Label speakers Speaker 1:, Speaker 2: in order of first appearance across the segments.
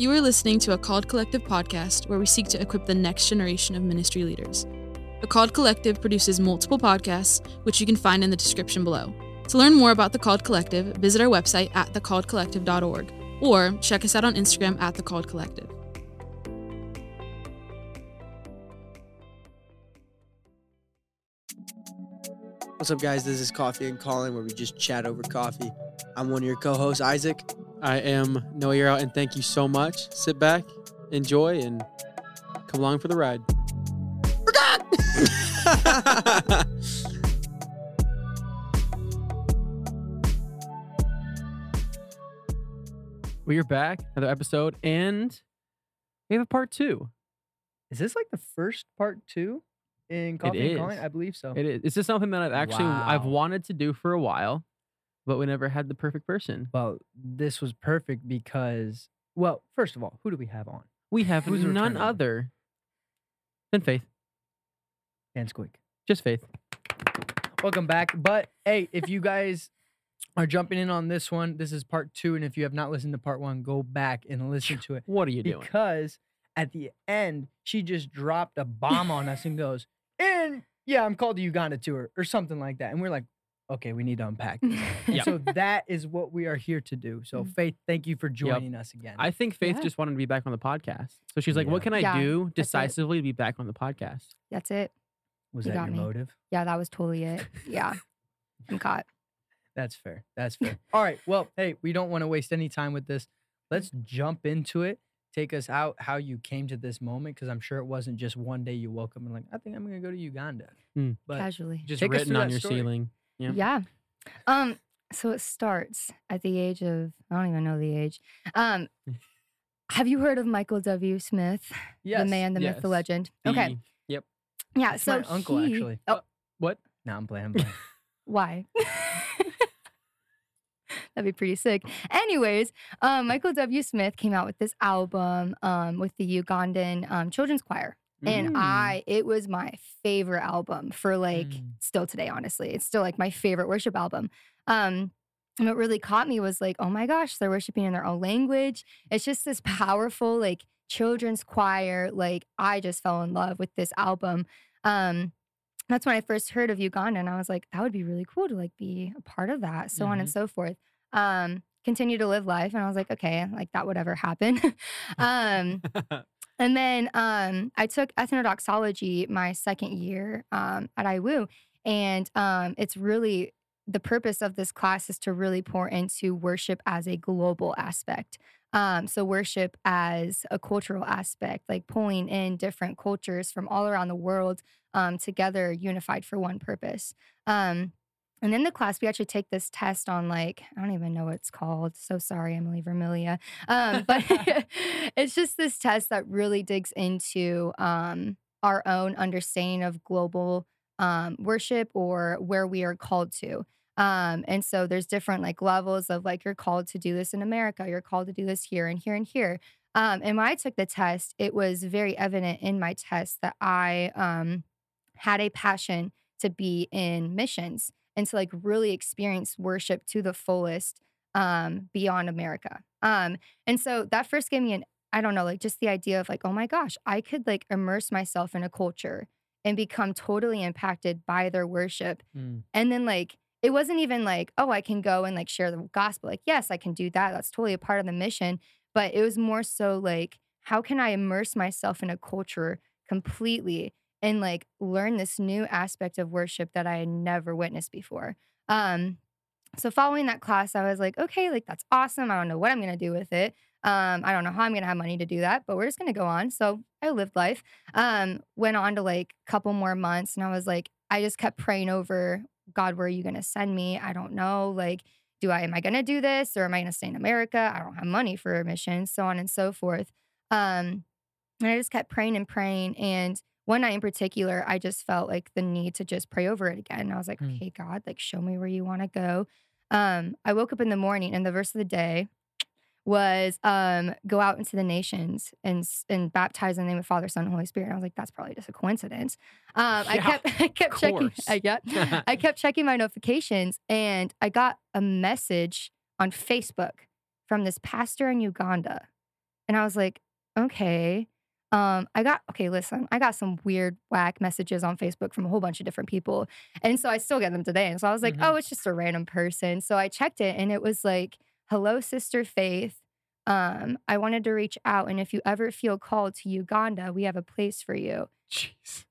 Speaker 1: You are listening to a Called Collective podcast where we seek to equip the next generation of ministry leaders. The Called Collective produces multiple podcasts, which you can find in the description below. To learn more about the Called Collective, visit our website at thecalledcollective.org or check us out on Instagram at the Called Collective.
Speaker 2: What's up, guys? This is Coffee and Calling, where we just chat over coffee. I'm one of your co-hosts, Isaac.
Speaker 3: I am Noah You're out, and thank you so much. Sit back, enjoy, and come along for the ride. We are back, another episode, and we have a part two.
Speaker 4: Is this like the first part two in Coffee and Calling? I believe so.
Speaker 3: It is. It's just something that I've actually I've wanted to do for a while, but we never had the perfect person.
Speaker 4: Well, this was perfect because, well, first of all, who do we have on?
Speaker 3: We have
Speaker 4: Who's
Speaker 3: none other than Faith.
Speaker 4: Dan Squeak.
Speaker 3: Just Faith.
Speaker 4: Welcome back. But hey, if you guys are jumping in on this one, this is part two. And if you have not listened to part one, go back and listen to it.
Speaker 3: What are you doing?
Speaker 4: Because at the end, she just dropped a bomb on us and goes, and yeah, I'm called to Uganda tour or something like that. And we're like, okay, we need to unpack this.
Speaker 3: Yeah.
Speaker 4: So that is what we are here to do. So
Speaker 5: Mm.
Speaker 4: Faith, thank you for joining us again.
Speaker 3: I think Faith
Speaker 5: Yeah.
Speaker 3: just wanted to be back on the podcast. So she's like,
Speaker 4: Yeah.
Speaker 3: what can I
Speaker 5: Yeah,
Speaker 3: do decisively to be back on the podcast?
Speaker 5: That's it.
Speaker 4: was
Speaker 5: you
Speaker 4: that your
Speaker 5: me.
Speaker 4: motive?
Speaker 5: Yeah, that was totally it. Yeah. I'm caught.
Speaker 4: That's fair. That's fair. All right. Well, hey, we don't want to waste any time with this. Let's jump into it. Take us out how you came to this moment, because I'm sure it wasn't just one day you woke up and like, I think I'm gonna go to Uganda.
Speaker 3: Hmm.
Speaker 4: But
Speaker 5: Casually.
Speaker 3: Just written on your
Speaker 4: story.
Speaker 3: ceiling. Yeah.
Speaker 5: Yeah. Um, so it starts at the age of I don't even know the age. Um have you heard of Michael W. Smith?
Speaker 4: yes,
Speaker 5: the man, the myth, the
Speaker 3: yes.
Speaker 5: legend. Okay.
Speaker 3: The- Yep.
Speaker 5: Yeah.
Speaker 4: That's
Speaker 5: so
Speaker 4: my uncle
Speaker 5: he-
Speaker 4: actually.
Speaker 5: Oh,
Speaker 3: What?
Speaker 4: No, I'm playing. I'm playing.
Speaker 5: why? That'd be pretty sick. Anyways, um, Michael W. Smith came out with this album um, with the Ugandan um, children's choir. And
Speaker 3: Mm.
Speaker 5: I, it was my favorite album for like
Speaker 4: Mm.
Speaker 5: still today, honestly. It's still like my favorite worship album. Um, and what really caught me was like, oh my gosh, they're worshiping in their own language. It's just this powerful, like children's choir. Like I just fell in love with this album. Um, that's when I first heard of Uganda, and I was like, that would be really cool to like be a part of that, so on and so forth. Um, continue to live life, and I was like, okay, like that would ever happen. um, and then um, I took ethnodoxology my second year um, at IWU. And um, it's really the purpose of this class is to really pour into worship as a global aspect. Um, so, worship as a cultural aspect, like pulling in different cultures from all around the world um, together, unified for one purpose. Um, and in the class, we actually take this test on like, I don't even know what it's called. So sorry, Emily Vermilia. Um, but it's just this test that really digs into um, our own understanding of global um, worship or where we are called to. Um, and so there's different like levels of like you're called to do this in America, you're called to do this here and here and here. Um, and when I took the test, it was very evident in my test that I um, had a passion to be in missions and to like really experience worship to the fullest um, beyond America. Um, and so that first gave me an, I don't know, like just the idea of like, oh my gosh, I could like immerse myself in a culture and become totally impacted by their worship.
Speaker 3: Mm.
Speaker 5: And then like, it wasn't even like, oh, I can go and like share the gospel. Like, yes, I can do that. That's totally a part of the mission. But it was more so like, how can I immerse myself in a culture completely and like learn this new aspect of worship that I had never witnessed before? Um, so following that class, I was like, okay, like that's awesome. I don't know what I'm gonna do with it. Um, I don't know how I'm gonna have money to do that, but we're just gonna go on. So I lived life. Um, went on to like a couple more months, and I was like, I just kept praying over God, where are you gonna send me? I don't know. Like, do I am I gonna do this or am I gonna stay in America? I don't have money for a mission, so on and so forth. Um, and I just kept praying and praying. And one night in particular, I just felt like the need to just pray over it again. I was like,
Speaker 4: Hmm.
Speaker 5: okay, God, like show me where you want to go. Um, I woke up in the morning and the verse of the day was um, go out into the nations and and baptize in the name of Father, Son, and Holy Spirit. And I was like, that's probably just a coincidence. Um, I kept I kept checking. I yeah, I kept checking my notifications and I got a message on Facebook from this pastor in Uganda. And I was like, okay. Um, I got okay, listen, I got some weird whack messages on Facebook from a whole bunch of different people. And so I still get them today. And so I was like,
Speaker 4: Mhm.
Speaker 5: oh, it's just a random person. So I checked it and it was like, hello, sister Faith. Um, I wanted to reach out. And if you ever feel called to Uganda, we have a place for you.
Speaker 4: Jeez.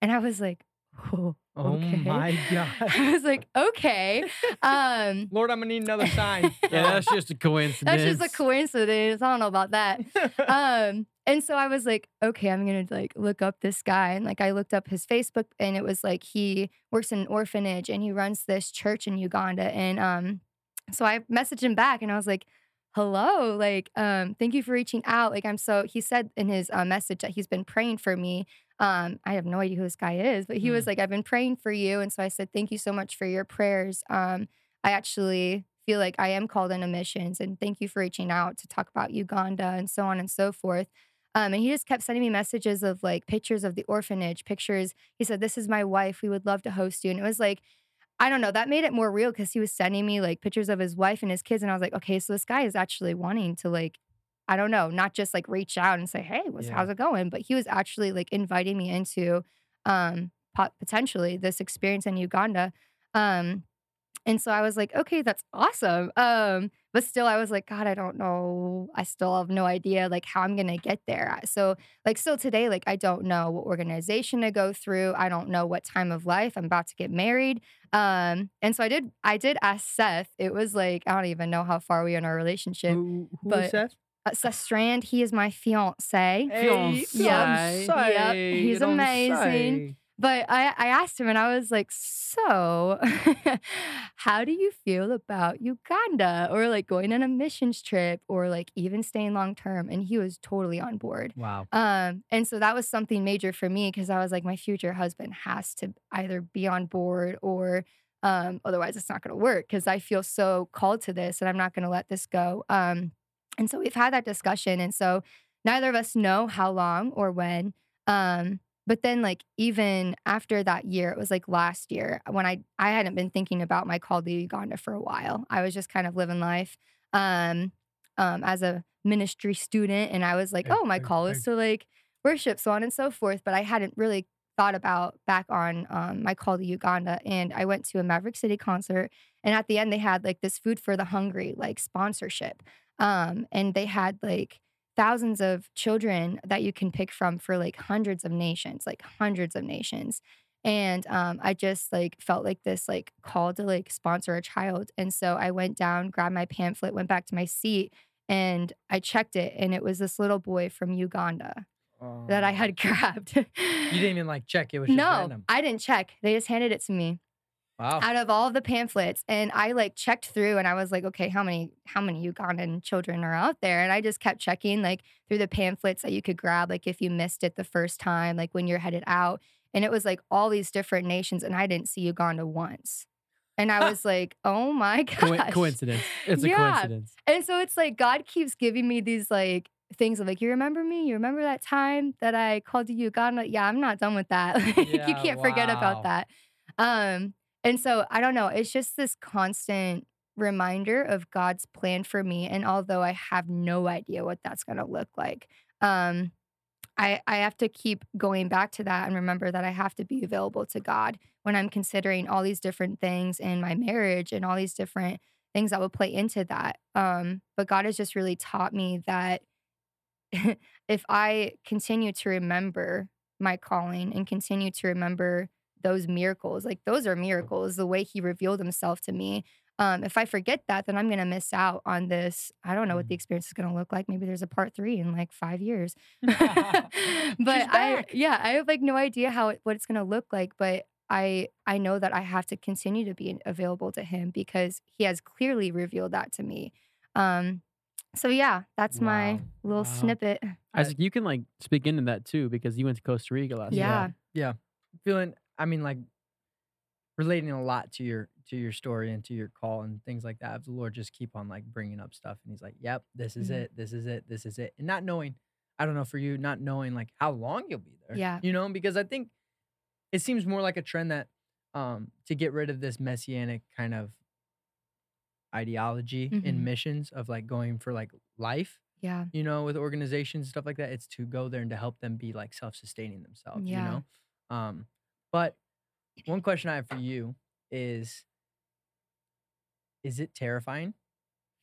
Speaker 5: And I was like, oh,
Speaker 4: Oh
Speaker 5: okay.
Speaker 4: my god.
Speaker 5: I was like, okay. Um,
Speaker 4: Lord, I'm gonna need another sign.
Speaker 3: Yeah, that's just a coincidence.
Speaker 5: that's just a coincidence. I don't know about that. um and so i was like okay i'm gonna like look up this guy and like i looked up his facebook and it was like he works in an orphanage and he runs this church in uganda and um so i messaged him back and i was like hello like um thank you for reaching out like i'm so he said in his uh, message that he's been praying for me um i have no idea who this guy is but he was like i've been praying for you and so i said thank you so much for your prayers um i actually feel like i am called into missions and thank you for reaching out to talk about uganda and so on and so forth um, and he just kept sending me messages of like pictures of the orphanage, pictures. He said, This is my wife. We would love to host you. And it was like, I don't know, that made it more real because he was sending me like pictures of his wife and his kids. And I was like, okay, so this guy is actually wanting to like, I don't know, not just like reach out and say, Hey, what's
Speaker 4: Yeah.
Speaker 5: how's it going? But he was actually like inviting me into um pot- potentially this experience in Uganda. Um and so I was like, okay, that's awesome. Um, but still I was like, God, I don't know. I still have no idea like how I'm gonna get there. So like still today, like I don't know what organization to go through. I don't know what time of life I'm about to get married. Um, and so I did I did ask Seth. It was like, I don't even know how far we are in our relationship.
Speaker 4: Who, who
Speaker 5: but-
Speaker 4: is Seth?
Speaker 5: Uh, Seth Strand, he is my fiance.
Speaker 3: Fiancé.
Speaker 5: Yep, yep, he's
Speaker 4: don't
Speaker 5: amazing. But I, I asked him and I was like, so how do you feel about Uganda or like going on a missions trip or like even staying long term? And he was totally on board.
Speaker 4: Wow.
Speaker 5: Um, and so that was something major for me because I was like, my future husband has to either be on board or um, otherwise it's not going to work because I feel so called to this and I'm not going to let this go. Um, and so we've had that discussion. And so neither of us know how long or when. Um, but then like even after that year, it was like last year when I I hadn't been thinking about my call to Uganda for a while. I was just kind of living life um, um, as a ministry student, and I was like, oh, my call is to like worship, so on and so forth. But I hadn't really thought about back on um, my call to Uganda, and I went to a Maverick City concert, and at the end they had like this food for the hungry like sponsorship, um, and they had like thousands of children that you can pick from for like hundreds of nations, like hundreds of nations. And um, I just like felt like this like call to like sponsor a child. And so I went down, grabbed my pamphlet, went back to my seat, and I checked it, and it was this little boy from Uganda that I had grabbed.
Speaker 4: You didn't even like check. It was just
Speaker 5: no,
Speaker 4: random.
Speaker 5: I didn't check. They just handed it to me
Speaker 4: Wow.
Speaker 5: out of all the pamphlets and i like checked through and i was like okay how many how many ugandan children are out there and i just kept checking like through the pamphlets that you could grab like if you missed it the first time like when you're headed out and it was like all these different nations and i didn't see uganda once and i was like oh my
Speaker 3: Co- coincidence. It's a
Speaker 5: Yeah.
Speaker 3: coincidence.
Speaker 5: and so it's like God keeps giving me these like things of like, you remember me? You remember that time that I called you Uganda? Yeah, I'm not done with that. Like, you can't forget about that. Um, and so I don't know. It's just this constant reminder of God's plan for me. And although I have no idea what that's gonna look like, um, I, I have to keep going back to that and remember that I have to be available to God when I'm considering all these different things in my marriage and all these different things that will play into that. Um, but God has just really taught me that if I continue to remember my calling and continue to remember those miracles, like those are miracles, the way He revealed Himself to me. Um, if I forget that, then I'm going to miss out on this. I don't know what the experience is going to look like. Maybe there's a part three in like five years. but I, yeah, I have like no idea how it, what it's going to look like. But I, I know that I have to continue to be available to Him because He has clearly revealed that to me. Um, so yeah, that's my
Speaker 4: Wow.
Speaker 5: little
Speaker 4: Wow.
Speaker 5: snippet.
Speaker 3: Isaac, you can like speak into that too because you went to Costa Rica last year.
Speaker 5: Yeah.
Speaker 4: yeah feeling i mean like relating a lot to your to your story and to your call and things like that the lord just keep on like bringing up stuff and he's like yep this is
Speaker 5: Mhm.
Speaker 4: it this is it this is it and not knowing i don't know for you not knowing like how long you'll be there
Speaker 5: Yeah.
Speaker 4: you know because i think it seems more like a trend that um to get rid of this messianic kind of ideology
Speaker 5: Mhm.
Speaker 4: in missions of like going for like life
Speaker 5: Yeah.
Speaker 4: you know, with organizations stuff like that. It's to go there and to help them be like self-sustaining themselves,
Speaker 5: Yeah.
Speaker 4: you know? Um, but one question I have for you is is it terrifying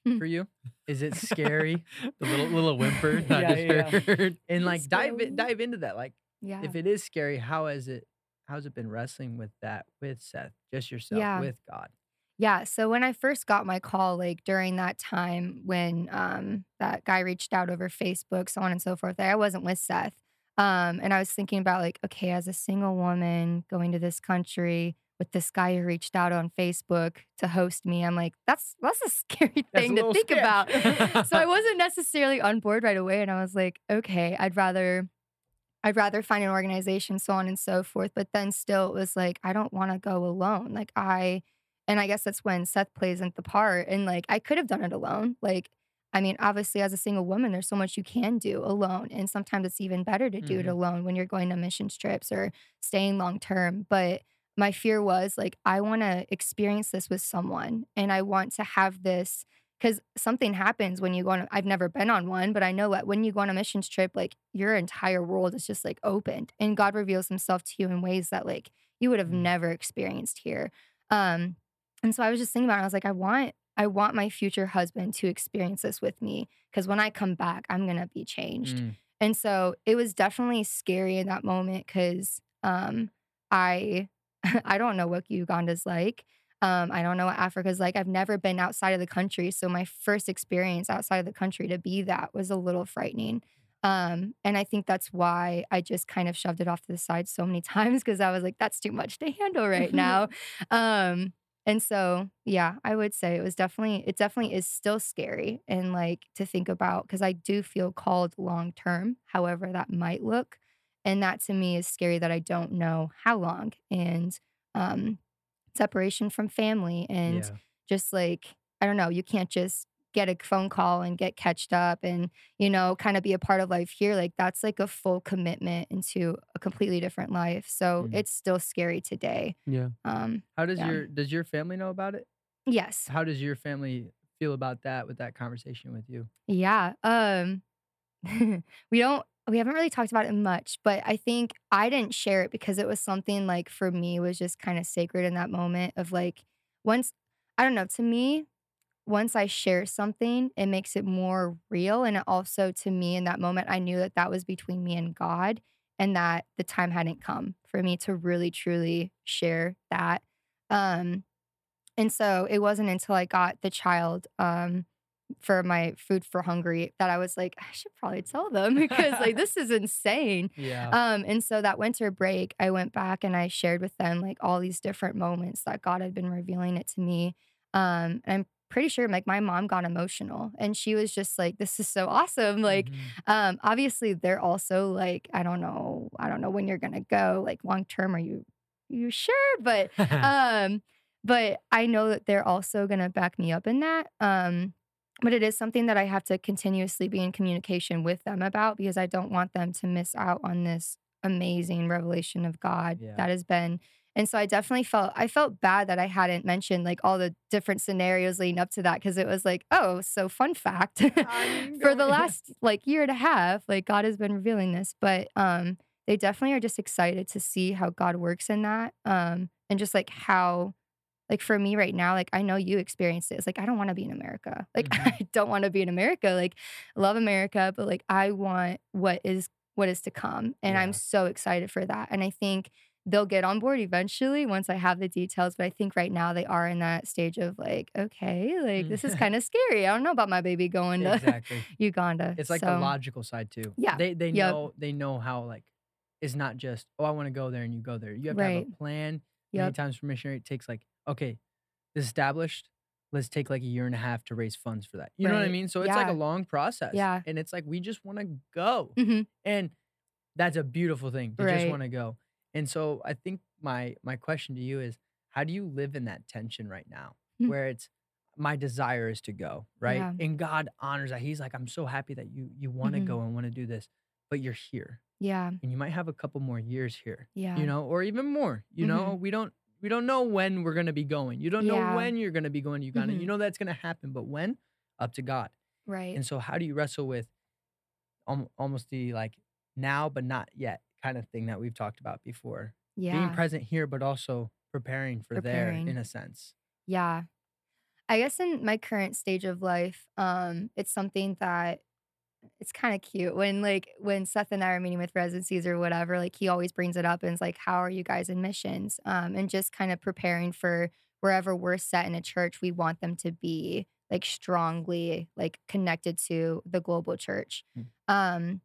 Speaker 5: Hmm.
Speaker 4: for you? Is it scary?
Speaker 3: the little little whimper that
Speaker 4: Yeah,
Speaker 3: I
Speaker 4: yeah.
Speaker 3: heard.
Speaker 4: and like dive in, dive into that. Like
Speaker 5: Yeah.
Speaker 4: if it is scary, how has it how's it been wrestling with that with Seth? Just yourself
Speaker 5: Yeah.
Speaker 4: with God.
Speaker 5: Yeah. So when I first got my call, like during that time when um, that guy reached out over Facebook, so on and so forth, I wasn't with Seth. Um, and I was thinking about like, okay, as a single woman going to this country with this guy who reached out on Facebook to host me, I'm like, that's that's a scary
Speaker 4: That's a
Speaker 5: thing to think
Speaker 4: sketch.
Speaker 5: about. so I wasn't necessarily on board right away, and I was like, okay, I'd rather. I'd rather find an organization, so on and so forth. But then still, it was like, I don't want to go alone. Like, I, and I guess that's when Seth plays into the part. And like, I could have done it alone. Like, I mean, obviously, as a single woman, there's so much you can do alone. And sometimes it's even better to do it
Speaker 4: Mhm.
Speaker 5: alone when you're going to mission trips or staying long term. But my fear was like, I want to experience this with someone and I want to have this because something happens when you go on. I've never been on one, but I know that when you go on a missions trip, like your entire world is just like opened and God reveals himself to you in ways that like you would have
Speaker 4: Mm.
Speaker 5: never experienced here. Um, and so I was just thinking about it. I was like, I want, I want my future husband to experience this with me because when I come back, I'm gonna be changed.
Speaker 4: Mm.
Speaker 5: And so it was definitely scary in that moment because um, I I don't know what Uganda's like. Um, I don't know what Africa's like. I've never been outside of the country, so my first experience outside of the country to be that was a little frightening. Um, and I think that's why I just kind of shoved it off to the side so many times because I was like, that's too much to handle right now. um, and so, yeah, I would say it was definitely, it definitely is still scary and like to think about because I do feel called long term, however that might look. And that to me is scary that I don't know how long and um, separation from family and
Speaker 4: yeah.
Speaker 5: just like, I don't know, you can't just get a phone call and get catched up and, you know, kind of be a part of life here. Like that's like a full commitment into a completely different life. So
Speaker 4: Mhm.
Speaker 5: it's still scary today.
Speaker 3: Yeah.
Speaker 5: Um,
Speaker 4: How does
Speaker 5: Yeah.
Speaker 4: your does your family know about it?
Speaker 5: yes.
Speaker 4: How does your family feel about that with that conversation with you?
Speaker 5: Yeah. Um we don't we haven't really talked about it much, but I think I didn't share it because it was something like for me was just kind of sacred in that moment of like once I don't know, to me, once I share something, it makes it more real and it also to me in that moment I knew that that was between me and God and that the time hadn't come for me to really truly share that. Um and so it wasn't until I got the child um for my food for hungry that I was like, I should probably tell them because like this is insane.
Speaker 4: Yeah.
Speaker 5: Um, and so that winter break, I went back and I shared with them like all these different moments that God had been revealing it to me. Um, and I'm pretty sure like my mom got emotional and she was just like, This is so awesome. Like,
Speaker 4: Mhm.
Speaker 5: um, obviously they're also like, I don't know, I don't know when you're gonna go, like long term, are you you sure? But um but i know that they're also to back me up in that um but it is something that i have to continuously be in communication with them about because i don't want them to miss out on this amazing revelation of god
Speaker 4: Yeah.
Speaker 5: that has been and so i definitely felt i felt bad that i hadn't mentioned like all the different scenarios leading up to that because it was like oh so fun fact for the last like year and a half like god has been revealing this but um they definitely are just excited to see how god works in that um and just like how like for me right now like i know you experienced it it's like i don't want to be in america like
Speaker 4: Mhm.
Speaker 5: i don't want to be in america like I love america but like i want what is what is to come and
Speaker 4: Yeah.
Speaker 5: i'm so excited for that and i think they'll get on board eventually once i have the details but i think right now they are in that stage of like okay like
Speaker 4: Mm.
Speaker 5: this is kind of scary i don't know about my baby going to
Speaker 4: exactly.
Speaker 5: uganda
Speaker 4: It's like
Speaker 5: So,
Speaker 4: the logical side too.
Speaker 5: Yeah.
Speaker 4: They they
Speaker 5: Yep.
Speaker 4: know they know how like it's not just oh I want to go there and you go there. You have to have a plan. Many
Speaker 5: Yep.
Speaker 4: times for missionary it takes like okay, this is established. Let's take like a year and a half to raise funds for that. You know what I mean? So it's like a long process.
Speaker 5: Yeah.
Speaker 4: And it's like we just want to go.
Speaker 5: Mhm.
Speaker 4: And that's a beautiful thing to just want to go. And so I think my my question to you is how do you live in that tension right now
Speaker 5: Mm.
Speaker 4: where it's my desire is to go, right?
Speaker 5: Yeah.
Speaker 4: And God honors that. He's like, I'm so happy that you you want to
Speaker 5: Mhm.
Speaker 4: go and want to do this, but you're here.
Speaker 5: yeah
Speaker 4: And you might have a couple more years here.
Speaker 5: yeah
Speaker 4: You know, or even more. You know, we don't we don't know when we're gonna be going. You don't know when you're gonna be going to Uganda. You
Speaker 5: Mhm.
Speaker 4: know that's gonna happen, but when? Up to God.
Speaker 5: Right.
Speaker 4: And so, how do you wrestle with almost the like now but not yet kind of thing that we've talked about before?
Speaker 5: yeah.
Speaker 4: Being present here, but also preparing for there in a sense.
Speaker 5: Yeah. I guess in my current stage of life, um, it's something that it's kind of cute when like when Seth and I are meeting with residencies or whatever, like he always brings it up and is like, How are you guys in missions? Um, and just kind of preparing for wherever we're set in a church, we want them to be like strongly like connected to the global church.
Speaker 4: Mm.
Speaker 5: Um,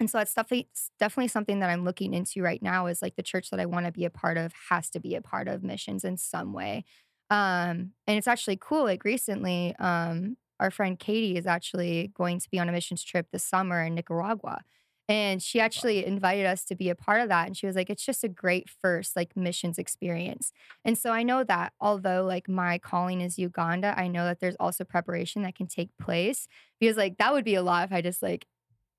Speaker 5: and so that's definitely definitely something that I'm looking into right now is like the church that I want to be a part of has to be a part of missions in some way. Um, and it's actually cool. Like recently, um, our friend Katie is actually going to be on a missions trip this summer in Nicaragua. And she actually invited us to be a part of that. And she was like, it's just a great first like missions experience. And so I know that although like my calling is Uganda, I know that there's also preparation that can take place because like that would be a lot if I just like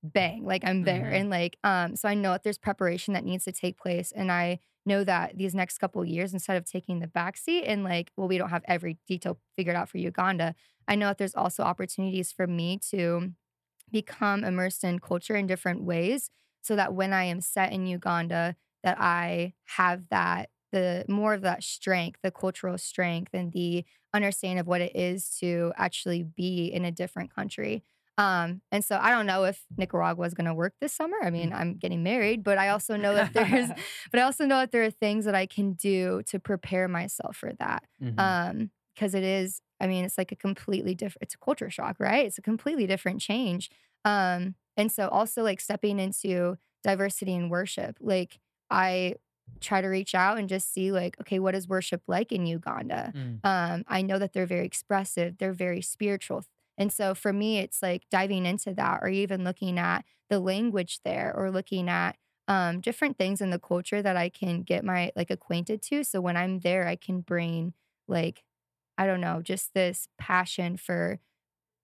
Speaker 5: bang, like I'm there.
Speaker 4: Mhm.
Speaker 5: And like, um, so I know that there's preparation that needs to take place. And I know that these next couple of years, instead of taking the backseat and like, well, we don't have every detail figured out for Uganda, I know that there's also opportunities for me to become immersed in culture in different ways so that when I am set in Uganda, that I have that the more of that strength, the cultural strength and the understanding of what it is to actually be in a different country. Um, and so I don't know if Nicaragua is going to work this summer. I mean, I'm getting married, but I also know that there's, but I also know that there are things that I can do to prepare myself for that.
Speaker 4: Mhm.
Speaker 5: Um, because it is, I mean, it's like a completely different, it's a culture shock, right? It's a completely different change. Um, and so also like stepping into diversity in worship, like I try to reach out and just see like, okay, what is worship like in Uganda?
Speaker 4: Mm.
Speaker 5: um, I know that they're very expressive, they're very spiritual. And so for me, it's like diving into that or even looking at the language there or looking at um, different things in the culture that I can get my like acquainted to. So when I'm there, I can bring like, I don't know, just this passion for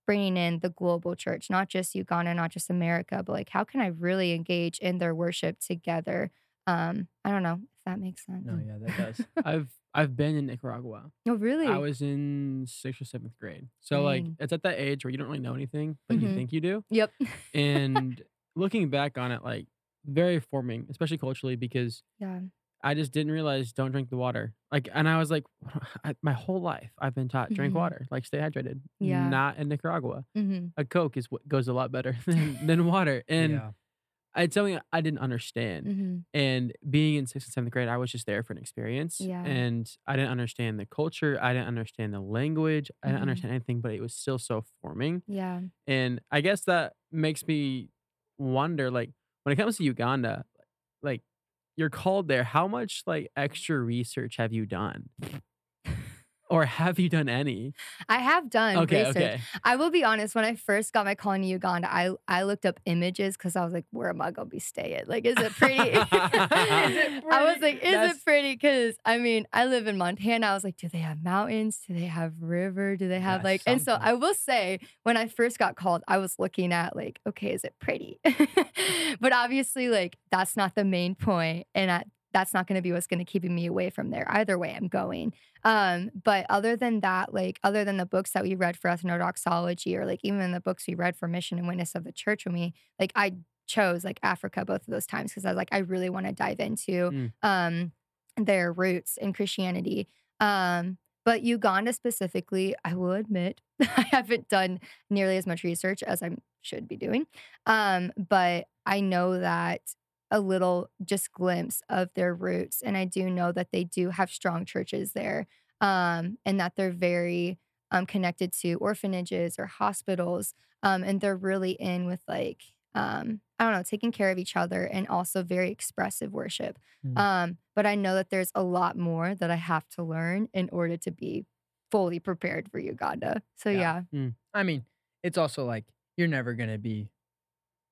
Speaker 5: bringing in the global church, not just Uganda, not just America, but like how can I really engage in their worship together? Um, I don't know if that makes sense.
Speaker 4: No, yeah, that does.
Speaker 3: I've I've been in Nicaragua.
Speaker 5: Oh, really?
Speaker 3: I was in sixth or seventh grade. So like it's at that age where you don't really know anything, but
Speaker 5: Mhm.
Speaker 3: you think you do.
Speaker 5: Yep.
Speaker 3: And looking back on it, like very forming, especially culturally, because
Speaker 5: yeah.
Speaker 3: I just didn't realize don't drink the water. Like, and I was like, I, my whole life I've been taught drink
Speaker 5: Mhm.
Speaker 3: water, like stay hydrated.
Speaker 5: Yeah.
Speaker 3: Not in Nicaragua.
Speaker 5: hmm
Speaker 3: A Coke is what goes a lot better than, than water, and
Speaker 4: yeah.
Speaker 3: It's something I didn't understand.
Speaker 5: hmm
Speaker 3: And being in sixth and seventh grade, I was just there for an experience.
Speaker 5: Yeah.
Speaker 3: And I didn't understand the culture. I didn't understand the language. I didn't
Speaker 5: Mhm.
Speaker 3: understand anything, but it was still so forming.
Speaker 5: Yeah.
Speaker 3: And I guess that makes me wonder, like, when it comes to Uganda, like, you're called there. How much like extra research have you done? Or have you done any?
Speaker 5: I have done
Speaker 3: Okay,
Speaker 5: research.
Speaker 3: okay.
Speaker 5: I will be honest. When I first got my call in Uganda, I I looked up images because I was like, "Where am I gonna be staying? Like, is it pretty?"
Speaker 4: Is it pretty?
Speaker 5: I was like, "Is
Speaker 4: That's-
Speaker 5: it pretty?" Because I mean, I live in Montana. I was like, "Do they have mountains? Do they have river? Do they have
Speaker 4: That's
Speaker 5: like?" And so. I will say, when I first got called, I was looking at like, "Okay, is it pretty?" but obviously, like that's not the main point. and I, that's not going to be what's going to keep me away from there. Either way, I'm going. Um, but other than that, like other than the books that we read for ethnodoxology or like even the books we read for Mission and Witness of the Church when we like I chose like Africa both of those times because I was like, I really want to dive into
Speaker 3: Mm.
Speaker 5: um their roots in Christianity. Um, but Uganda specifically, I will admit, I haven't done nearly as much research as I should be doing. Um, but I know that a little just glimpse of their roots. And I do know that they do have strong churches there um, and that they're very um, connected to orphanages or hospitals. Um, and they're really in with like, um, I don't know, taking care of each other and also very expressive worship.
Speaker 4: Mm.
Speaker 5: Um, but I know that there's a lot more that I have to learn in order to be fully prepared for Uganda. So
Speaker 4: Yeah.
Speaker 5: yeah.
Speaker 4: I mean, it's also like you're never gonna be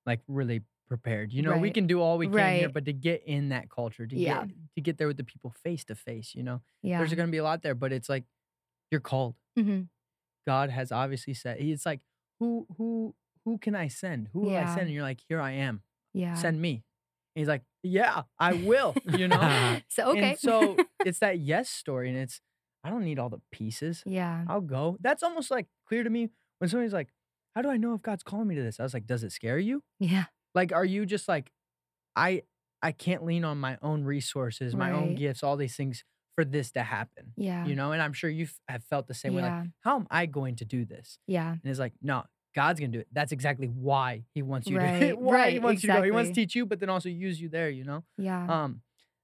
Speaker 4: like really prepared. You know, we can do all we can here, but to get in that culture, to
Speaker 5: Yeah.
Speaker 4: get to get there with the people face to face, you know,
Speaker 5: Yeah.
Speaker 4: there's gonna be a lot there, but it's like you're called.
Speaker 5: hmm
Speaker 4: God has obviously said it's like who who who can I send? Who will I send? And you're like, here I am.
Speaker 5: Yeah.
Speaker 4: Send me. And he's like, yeah, I will. You know.
Speaker 5: so okay.
Speaker 4: And so it's that yes story, and it's I don't need all the pieces.
Speaker 5: yeah.
Speaker 4: I'll go. That's almost like clear to me when somebody's like, how do I know if God's calling me to this? I was like, does it scare you?
Speaker 5: Yeah.
Speaker 4: Like, are you just like, I I can't lean on my own resources, my own gifts, all these things for this to happen.
Speaker 5: Yeah.
Speaker 4: You know, and I'm sure you have felt the same way. Like,
Speaker 5: Yeah.
Speaker 4: how am I going to do this?
Speaker 5: Yeah.
Speaker 4: And it's like, no, God's gonna do it. That's exactly why He wants you to
Speaker 5: Right,
Speaker 4: He
Speaker 5: right,
Speaker 4: wants you to go. He wants to
Speaker 5: exactly.
Speaker 4: teach you, but then also use you there. You know.
Speaker 5: Yeah.
Speaker 4: Um,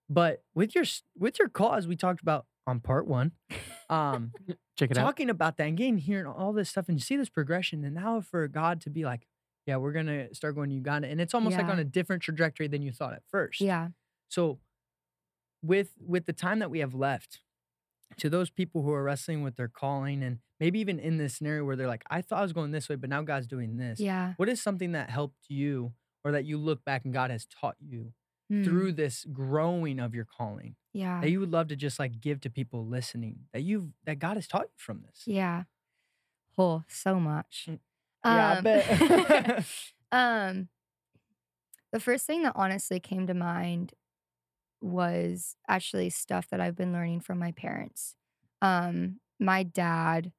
Speaker 4: but with your with your cause, we talked about on part one. Um,
Speaker 3: Check it out.
Speaker 4: talking about that and getting hearing all this stuff and you see this progression and now for god to be like yeah we're gonna start going to uganda and it's almost like on a different trajectory than you thought at first
Speaker 5: yeah.
Speaker 4: so with with the time that we have left to those people who are wrestling with their calling and maybe even in this scenario where they're like i thought i was going this way but now god's doing this
Speaker 5: Yeah.
Speaker 4: what is something that helped you or that you look back and god has taught you
Speaker 5: Mm,
Speaker 4: through this growing of your calling
Speaker 5: Yeah.
Speaker 4: that you would love to just like give to people listening that you've that god has taught you from this
Speaker 5: Yeah. Oh, so much.
Speaker 4: Mm, yeah, I bet.
Speaker 5: um, the first thing that honestly came to mind was actually stuff that I've been learning from my parents. Um, my dad,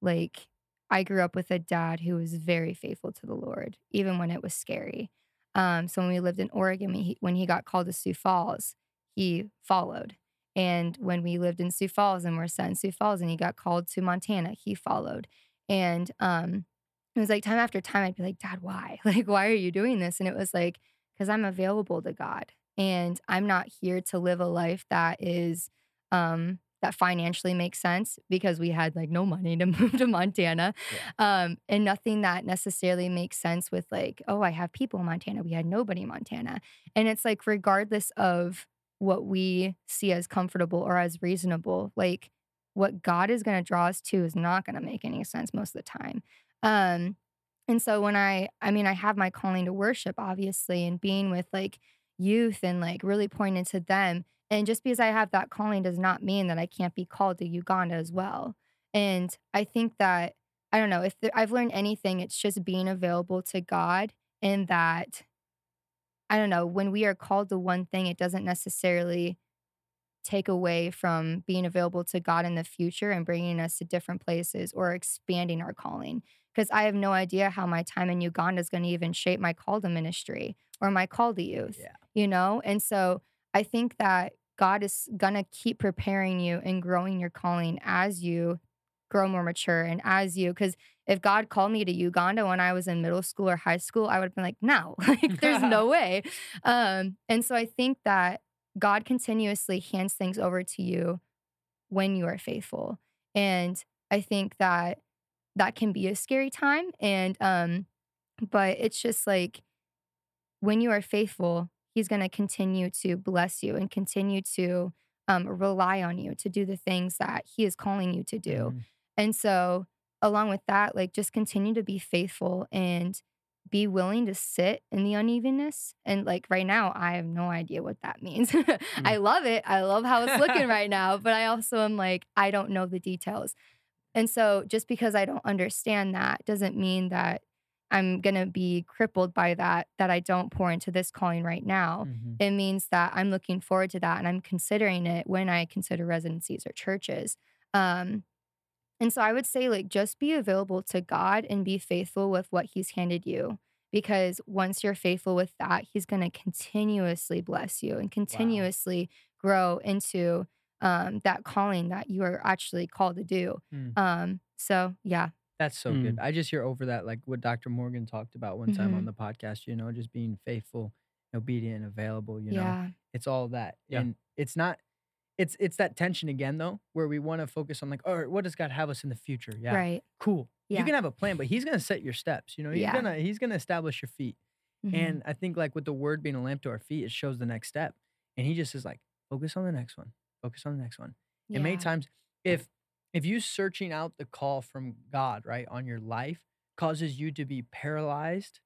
Speaker 5: like, I grew up with a dad who was very faithful to the Lord, even when it was scary. Um, so when we lived in Oregon, when he, when he got called to Sioux Falls, he followed. And when we lived in Sioux Falls and were sent in Sioux Falls and he got called to Montana, he followed. And um, it was like time after time, I'd be like, Dad, why? Like, why are you doing this? And it was like, because I'm available to God. And I'm not here to live a life that is um that financially makes sense because we had like no money to move to Montana. Um, and nothing that necessarily makes sense with like, oh, I have people in Montana. We had nobody in Montana. And it's like, regardless of what we see as comfortable or as reasonable, like what God is going to draw us to is not going to make any sense most of the time. Um, and so when I, I mean, I have my calling to worship, obviously, and being with like youth and like really pointing to them. And just because I have that calling does not mean that I can't be called to Uganda as well. And I think that, I don't know, if there, I've learned anything, it's just being available to God and that, I don't know, when we are called to one thing, it doesn't necessarily take away from being available to God in the future and bringing us to different places or expanding our calling. Because I have no idea how my time in Uganda is going to even shape my call to ministry or my call to youth,
Speaker 4: Yeah.
Speaker 5: you know? And so I think that God is going to keep preparing you and growing your calling as you grow more mature and as you, because if God called me to Uganda when I was in middle school or high school, I would have been like, no, like there's no way. Um, and so I think that God continuously hands things over to you when you are faithful. And I think that that can be a scary time. And, um, but it's just like when you are faithful, He's going to continue to bless you and continue to um, rely on you to do the things that He is calling you to do.
Speaker 4: Mhm.
Speaker 5: And so, along with that, like just continue to be faithful and be willing to sit in the unevenness. And like right now, I have no idea what that means. I love it. I love how it's looking right now, but I also am like, I don't know the details. And so, just because I don't understand that doesn't mean that I'm going to be crippled by that, that I don't pour into this calling right now
Speaker 4: Mhm.
Speaker 5: it means that I'm looking forward to that and I'm considering it when I consider residencies or churches. Um, and so I would say, like, just be available to God and be faithful with what He's handed you. Because once you're faithful with that, He's going to continuously bless you and continuously grow into um, that calling that you are actually called to do.
Speaker 4: Mm.
Speaker 5: Um, so, yeah.
Speaker 4: That's so good. I just hear over that, like what Dr. Morgan talked about one time on
Speaker 5: Mhm.
Speaker 4: the podcast, you know, just being faithful, obedient, and available, you know,
Speaker 5: yeah.
Speaker 4: it's all that.
Speaker 3: Yeah.
Speaker 4: And it's not, it's it's that tension again though, where we want to focus on like, all right, what does God have us in the future? Yeah.
Speaker 5: Right.
Speaker 4: Cool.
Speaker 5: Yeah.
Speaker 4: You can have a plan, but he's gonna set your steps, you know, he's
Speaker 5: Yeah.
Speaker 4: gonna he's gonna establish your feet.
Speaker 5: Mhm.
Speaker 4: And I think like with the word being a lamp to our feet, it shows the next step. And he just is like, focus on the next one. Focus on the next one. And many times, if if you searching out the call from God, right, on your life causes you to be paralyzed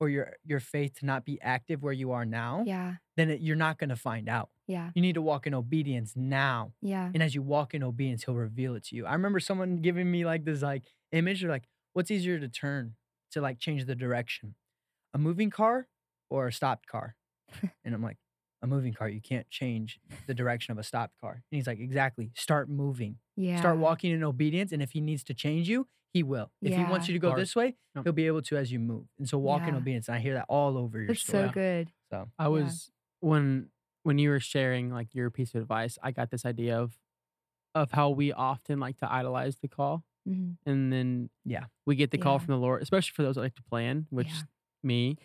Speaker 4: or your your faith to not be active where you are now,
Speaker 5: Yeah.
Speaker 4: then it, you're not going to find out.
Speaker 5: Yeah.
Speaker 4: You need to walk in obedience now.
Speaker 5: Yeah.
Speaker 4: And as you walk in obedience, he'll reveal it to you. I remember someone giving me like this like image, they're like, what's easier to turn to like change the direction? A moving car or a stopped car? and I'm like, a moving car, you can't change the direction of a stopped car. And he's like, exactly. Start moving.
Speaker 5: Yeah.
Speaker 4: Start walking in obedience. And if he needs to change you, he will. If he wants you to go
Speaker 3: Bark.
Speaker 4: this way,
Speaker 3: Yep.
Speaker 4: he'll be able to as you move. And so walk in obedience. And I hear that all over your
Speaker 5: That's
Speaker 4: story.
Speaker 5: so good.
Speaker 4: So
Speaker 3: I
Speaker 5: Yeah.
Speaker 3: was when when you were sharing like your piece of advice, I got this idea of of how we often like to idolize the call,
Speaker 5: Mhm.
Speaker 3: and then
Speaker 4: Yeah.
Speaker 3: we get the call
Speaker 5: Yeah.
Speaker 3: from the Lord, especially for those that like to plan, which
Speaker 5: Yeah.
Speaker 3: me,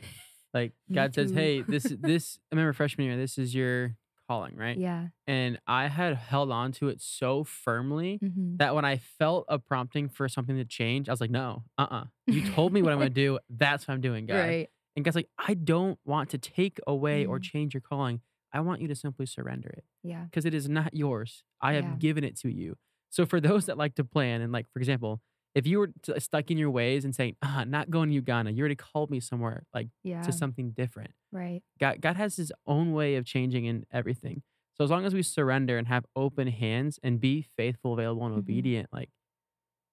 Speaker 3: like God says, hey, this this I remember freshman year, this is your calling, right?
Speaker 5: Yeah.
Speaker 3: And I had held on to it so firmly
Speaker 5: hmm
Speaker 3: that when I felt a prompting for something to change, I was like, no, uh uh You told me what I'm going to do. That's what I'm doing, God.
Speaker 5: Right.
Speaker 3: And God's like, I don't want to take away or
Speaker 5: Mhm.
Speaker 3: change your calling. I want you to simply surrender it
Speaker 5: Yeah.
Speaker 3: because it is not yours. I have
Speaker 5: Yeah.
Speaker 3: given it to you. So for those that like to plan, and like, for example, if you were t- stuck in your ways and saying, ah, not going to Uganda, you already called me somewhere like
Speaker 5: Yeah.
Speaker 3: to something different.
Speaker 5: Right.
Speaker 3: God, God has his own way of changing in everything. So as long as we surrender and have open hands and be faithful, available, and
Speaker 5: Mhm.
Speaker 3: obedient, like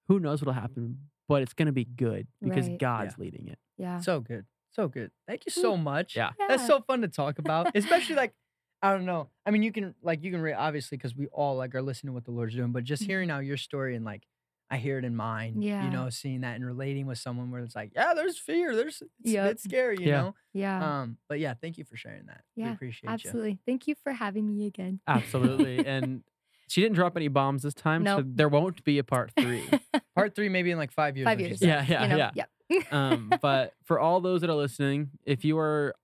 Speaker 3: who knows what'll happen, but it's gonna be good because
Speaker 5: Right.
Speaker 3: God's leading it.
Speaker 5: Yeah.
Speaker 4: so good. So good. Thank you so much.
Speaker 3: Yeah.
Speaker 4: That's so fun to talk about, especially like I don't know. I mean, you can like you can re- obviously because we all like are listening to what the Lord's doing, but just
Speaker 5: Mhm.
Speaker 4: hearing out your story and like I hear it in mine.
Speaker 5: Yeah.
Speaker 4: You know, seeing that and relating with someone where it's like, yeah, there's fear. There's it's,
Speaker 5: Yep.
Speaker 4: it's scary. You
Speaker 3: Yeah.
Speaker 4: know.
Speaker 5: Yeah.
Speaker 4: Um. But yeah, thank you for sharing that. we
Speaker 5: Yeah,
Speaker 4: appreciate you.
Speaker 5: Absolutely. Thank you for having me again.
Speaker 3: Absolutely. and she didn't drop any bombs this time, so there won't be a part three.
Speaker 4: Part three, maybe in like five years.
Speaker 5: Five years.
Speaker 3: yeah, yeah,
Speaker 5: you know?
Speaker 3: yeah.
Speaker 5: Yep.
Speaker 3: um, but for all those that are listening, if you are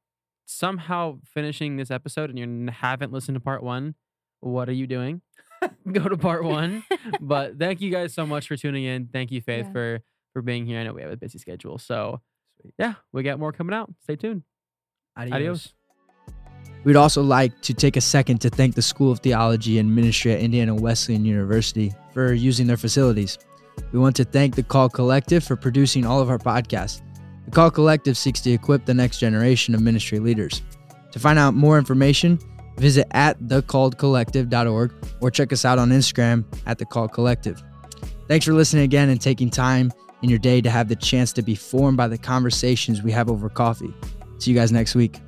Speaker 3: somehow finishing this episode and you haven't listened to part one, what are you doing? Go to part one. But thank you guys so much for tuning in. Thank you, Faith,
Speaker 5: Yeah.
Speaker 3: for for being here. I know we have a busy schedule, so
Speaker 4: Sweet.
Speaker 3: yeah, we got more coming out. Stay tuned.
Speaker 4: Adios.
Speaker 3: Adios.
Speaker 2: We'd also like to take a second to thank the School of Theology and Ministry at Indiana Wesleyan University for using their facilities. We want to thank the Called Collective for producing all of our podcasts. The Called Collective seeks to equip the next generation of ministry leaders. To find out more information, visit at thecalledcollective.org or check us out on Instagram at the Called Collective. Thanks for listening again and taking time in your day to have the chance to be formed by the conversations we have over coffee. See you guys next week.